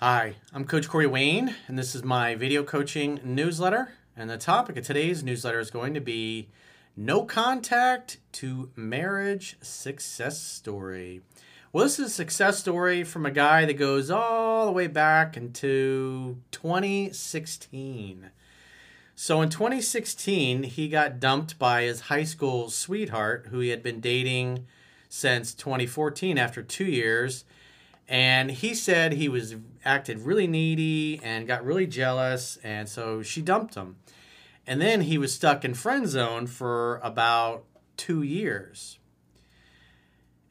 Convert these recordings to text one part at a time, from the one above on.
Hi, I'm Coach Corey Wayne, and this is my video coaching newsletter. And the topic of today's newsletter is going to be No Contact to Marriage Success Story. Well, this is a success story from a guy that goes all the way back into 2016. So in 2016, he got dumped by his high school sweetheart, who he had been dating since 2014 after two years. And he said he was acted really needy and got really jealous, and so she dumped him. And then he was stuck in friend zone for about two years.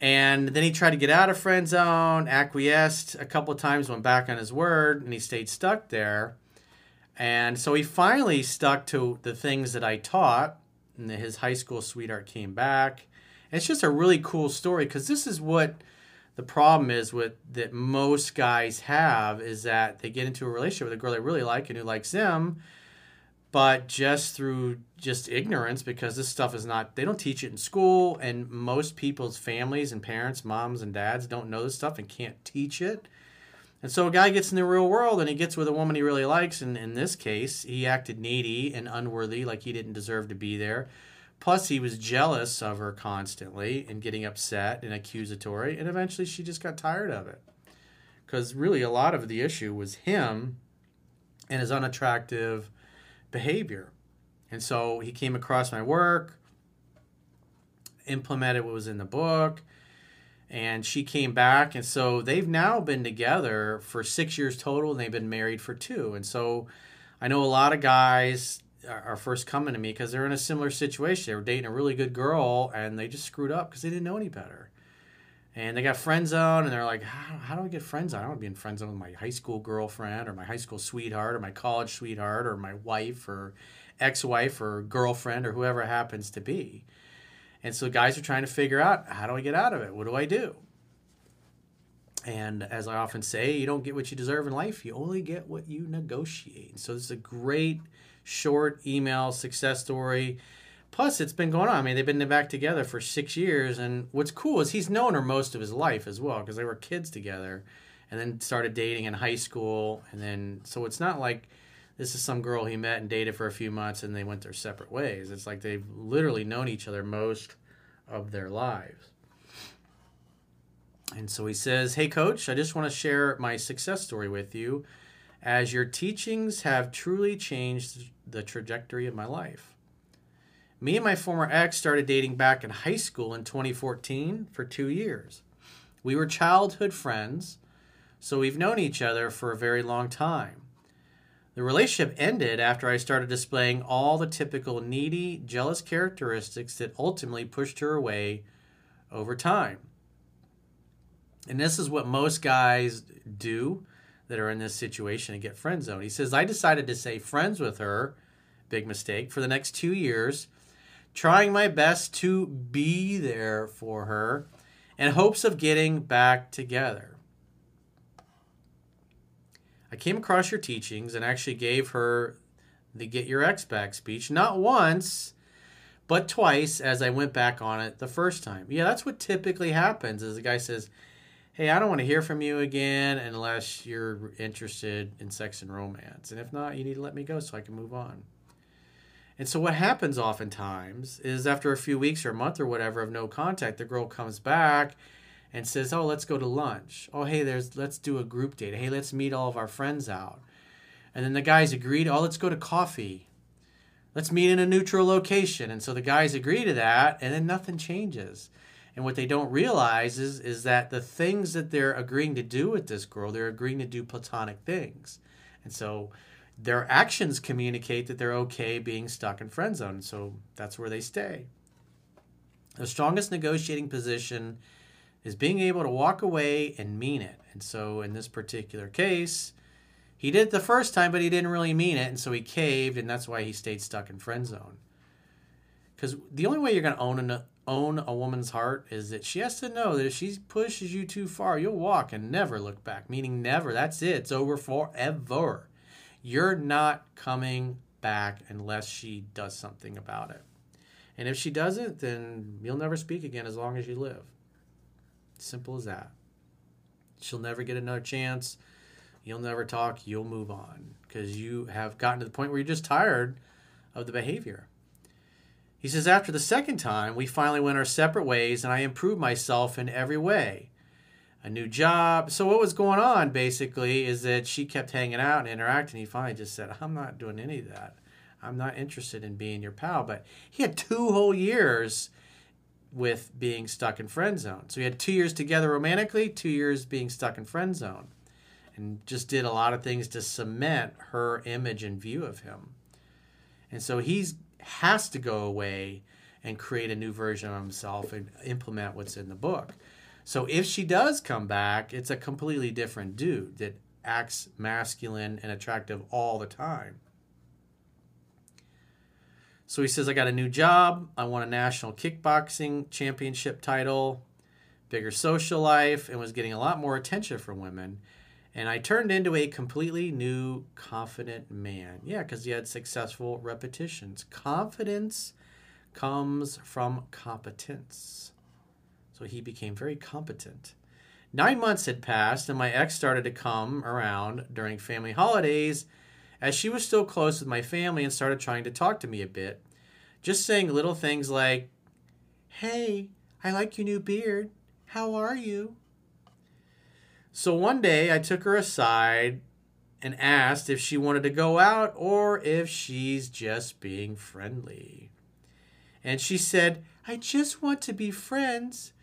And then he tried to get out of friend zone, acquiesced a couple of times, went back on his word, and he stayed stuck there. And so he finally stuck to the things that I taught. And his high school sweetheart came back. And it's just a really cool story because this is what the problem is with that most guys have is that they get into a relationship with a girl they really like and who likes them but just through just ignorance because this stuff is not they don't teach it in school and most people's families and parents moms and dads don't know this stuff and can't teach it. And so a guy gets in the real world and he gets with a woman he really likes and in this case he acted needy and unworthy like he didn't deserve to be there plus he was jealous of her constantly and getting upset and accusatory and eventually she just got tired of it because really a lot of the issue was him and his unattractive behavior. And so he came across my work, implemented what was in the book, and she came back. And so they've now been together for six years total, and they've been married for two. And so I know a lot of guys are first coming to me because they're in a similar situation. They were dating a really good girl, and they just screwed up because they didn't know any better. And they got friend zone and they're like how, how do i get friend zone i don't want to be in friend zone with my high school girlfriend or my high school sweetheart or my college sweetheart or my wife or ex-wife or girlfriend or whoever it happens to be. And so guys are trying to figure out how do i get out of it? What do i do? And as i often say you don't get what you deserve in life. You only get what you negotiate. So this is a great short email success story Plus, it's been going on. I mean, they've been back together for six years, and what's cool is he's known her most of his life as well because they were kids together, and then started dating in high school, and then so it's not like this is some girl he met and dated for a few months and they went their separate ways. It's like they've literally known each other most of their lives. And so he says, Hey, coach, I just want to share my success story with you as your teachings have truly changed the trajectory of my life. Me and my former ex started dating back in high school in 2014 for two years. We were childhood friends, so we've known each other for a very long time. The relationship ended after I started displaying all the typical needy, jealous characteristics that ultimately pushed her away over time. And this is what most guys do that are in this situation and get friend zoned. He says, I decided to stay friends with her, big mistake, for the next two years trying my best to be there for her in hopes of getting back together. I came across your teachings and actually gave her the Get Your Ex Back speech, not once, but twice as I went back on it the first time. Yeah, that's what typically happens is the guy says, Hey, I don't want to hear from you again unless you're interested in sex and romance. And if not, you need to let me go so I can move on. And so what happens oftentimes is after a few weeks or a month or whatever of no contact, the girl comes back and says, "Oh, let's go to lunch. Oh, hey, there's let's do a group date. Hey, let's meet all of our friends out." And then the guys agreed, oh, let's go to coffee. Let's meet in a neutral location. And so the guys agree to that, and then nothing changes. And what they don't realize is, is that the things that they're agreeing to do with this girl, they're agreeing to do platonic things. And so their actions communicate that they're okay being stuck in friend zone. So that's where they stay. The strongest negotiating position is being able to walk away and mean it. And so in this particular case, he did it the first time, but he didn't really mean it, and so he caved, and that's why he stayed stuck in friend zone. Because the only way you're going to own an, own a woman's heart is that she has to know that if she pushes you too far, you'll walk and never look back. Meaning never. That's it. It's over forever. You're not coming back unless she does something about it. And if she doesn't, then you'll never speak again as long as you live. Simple as that. She'll never get another chance. You'll never talk. You'll move on because you have gotten to the point where you're just tired of the behavior. He says, After the second time, we finally went our separate ways and I improved myself in every way. A new job. So, what was going on basically is that she kept hanging out and interacting. He finally just said, I'm not doing any of that. I'm not interested in being your pal. But he had two whole years with being stuck in friend zone. So he had two years together romantically, two years being stuck in friend zone, and just did a lot of things to cement her image and view of him. And so he's has to go away and create a new version of himself and implement what's in the book. So if she does come back, it's a completely different dude that acts masculine and attractive all the time. So he says, I got a new job. I won a national kickboxing championship title, bigger social life, and was getting a lot more attention from women. And I turned into a completely new, confident man. Yeah, because he had successful repetitions. Confidence comes from competence. So he became very competent. Nine months had passed, and my ex started to come around during family holidays as she was still close with my family and started trying to talk to me a bit, just saying little things like, Hey, I like your new beard. How are you? So one day I took her aside and asked if she wanted to go out or if she's just being friendly. And she said, I just want to be friends.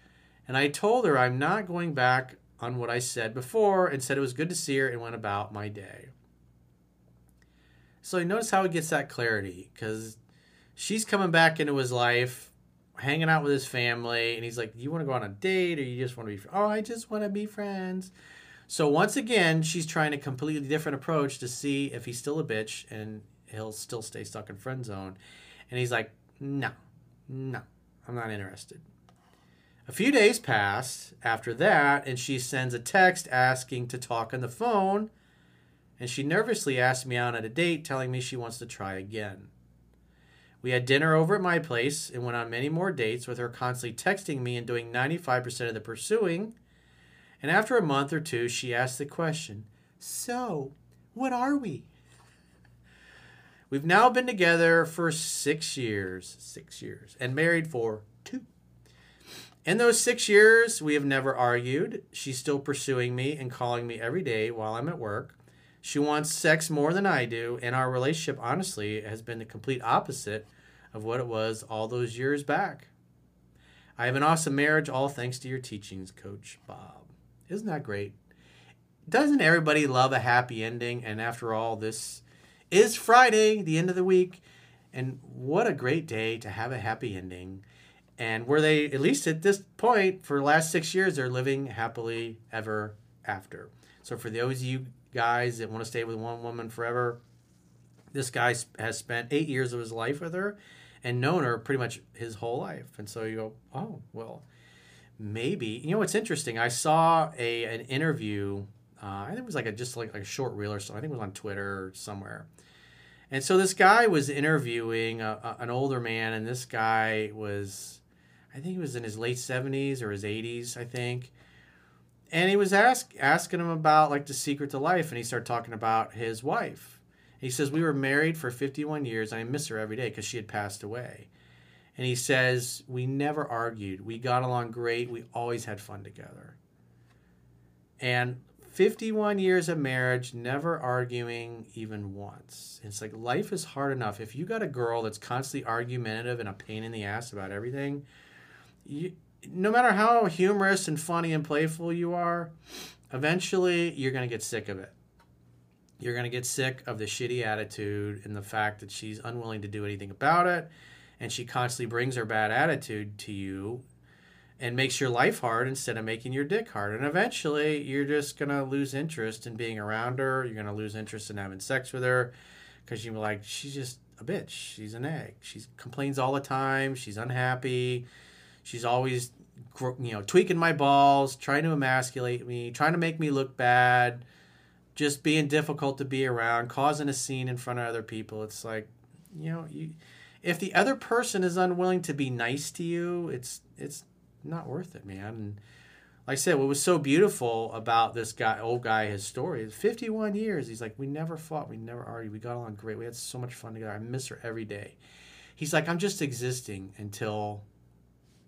And I told her I'm not going back on what I said before and said it was good to see her and went about my day. So you notice how he gets that clarity because she's coming back into his life, hanging out with his family, and he's like, "You want to go on a date, or you just want to be? Oh, I just want to be friends." So once again, she's trying a completely different approach to see if he's still a bitch and he'll still stay stuck in friend zone. And he's like, "No, no, I'm not interested." A few days pass after that, and she sends a text asking to talk on the phone and she nervously asked me out on a date, telling me she wants to try again. We had dinner over at my place and went on many more dates with her constantly texting me and doing 95% of the pursuing. And after a month or two, she asked the question So, what are we? We've now been together for six years, six years, and married for two. In those six years, we have never argued. She's still pursuing me and calling me every day while I'm at work. She wants sex more than I do, and our relationship, honestly, has been the complete opposite of what it was all those years back. I have an awesome marriage, all thanks to your teachings, Coach Bob. Isn't that great? Doesn't everybody love a happy ending? And after all, this is Friday, the end of the week. And what a great day to have a happy ending. And were they, at least at this point, for the last six years, they're living happily ever after. So for those of you guys that want to stay with one woman forever. This guy has spent eight years of his life with her and known her pretty much his whole life. And so you go, oh, well, maybe. You know what's interesting? I saw a an interview. Uh, I think it was like a just like, like a short reel or something. I think it was on Twitter or somewhere. And so this guy was interviewing a, a, an older man, and this guy was, I think he was in his late 70s or his 80s, I think and he was ask, asking him about like the secret to life and he started talking about his wife. He says we were married for 51 years and i miss her every day because she had passed away. And he says we never argued. We got along great. We always had fun together. And 51 years of marriage, never arguing even once. It's like life is hard enough. If you got a girl that's constantly argumentative and a pain in the ass about everything, you, no matter how humorous and funny and playful you are, eventually you're going to get sick of it. You're going to get sick of the shitty attitude and the fact that she's unwilling to do anything about it. And she constantly brings her bad attitude to you and makes your life hard instead of making your dick hard. And eventually, you're just gonna lose interest in being around her. You're gonna lose interest in having sex with her because you're like, she's just a bitch. She's an egg. She complains all the time. She's unhappy. She's always, you know, tweaking my balls, trying to emasculate me, trying to make me look bad, just being difficult to be around, causing a scene in front of other people. It's like, you know, you. If the other person is unwilling to be nice to you, it's it's not worth it, man. And like I said, what was so beautiful about this guy, old guy, his story is 51 years. He's like, we never fought, we never argued, we got along great, we had so much fun together. I miss her every day. He's like, I'm just existing until,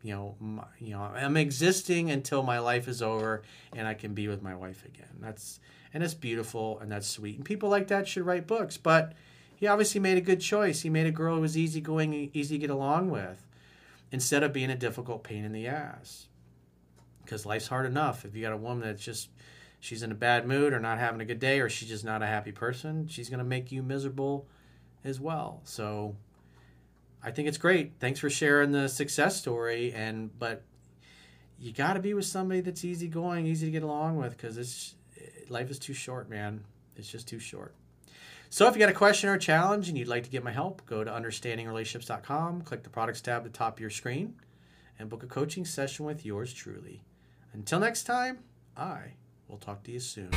you know, my, you know, I'm existing until my life is over and I can be with my wife again. That's and it's beautiful and that's sweet. And people like that should write books, but. He obviously made a good choice. He made a girl who was easygoing, easy to get along with instead of being a difficult pain in the ass. Because life's hard enough. If you got a woman that's just she's in a bad mood or not having a good day or she's just not a happy person, she's to make you miserable as well. So I think it's great. Thanks for sharing the success story and but you got to be with somebody that's easygoing, easy to get along with cuz it's eh, life is too short, man. It's just too short. So if you got a question or a challenge and you'd like to get my help, go to understandingrelationships.com, click the products tab at the top of your screen, and book a coaching session with yours truly. Until next time, I will talk to you soon.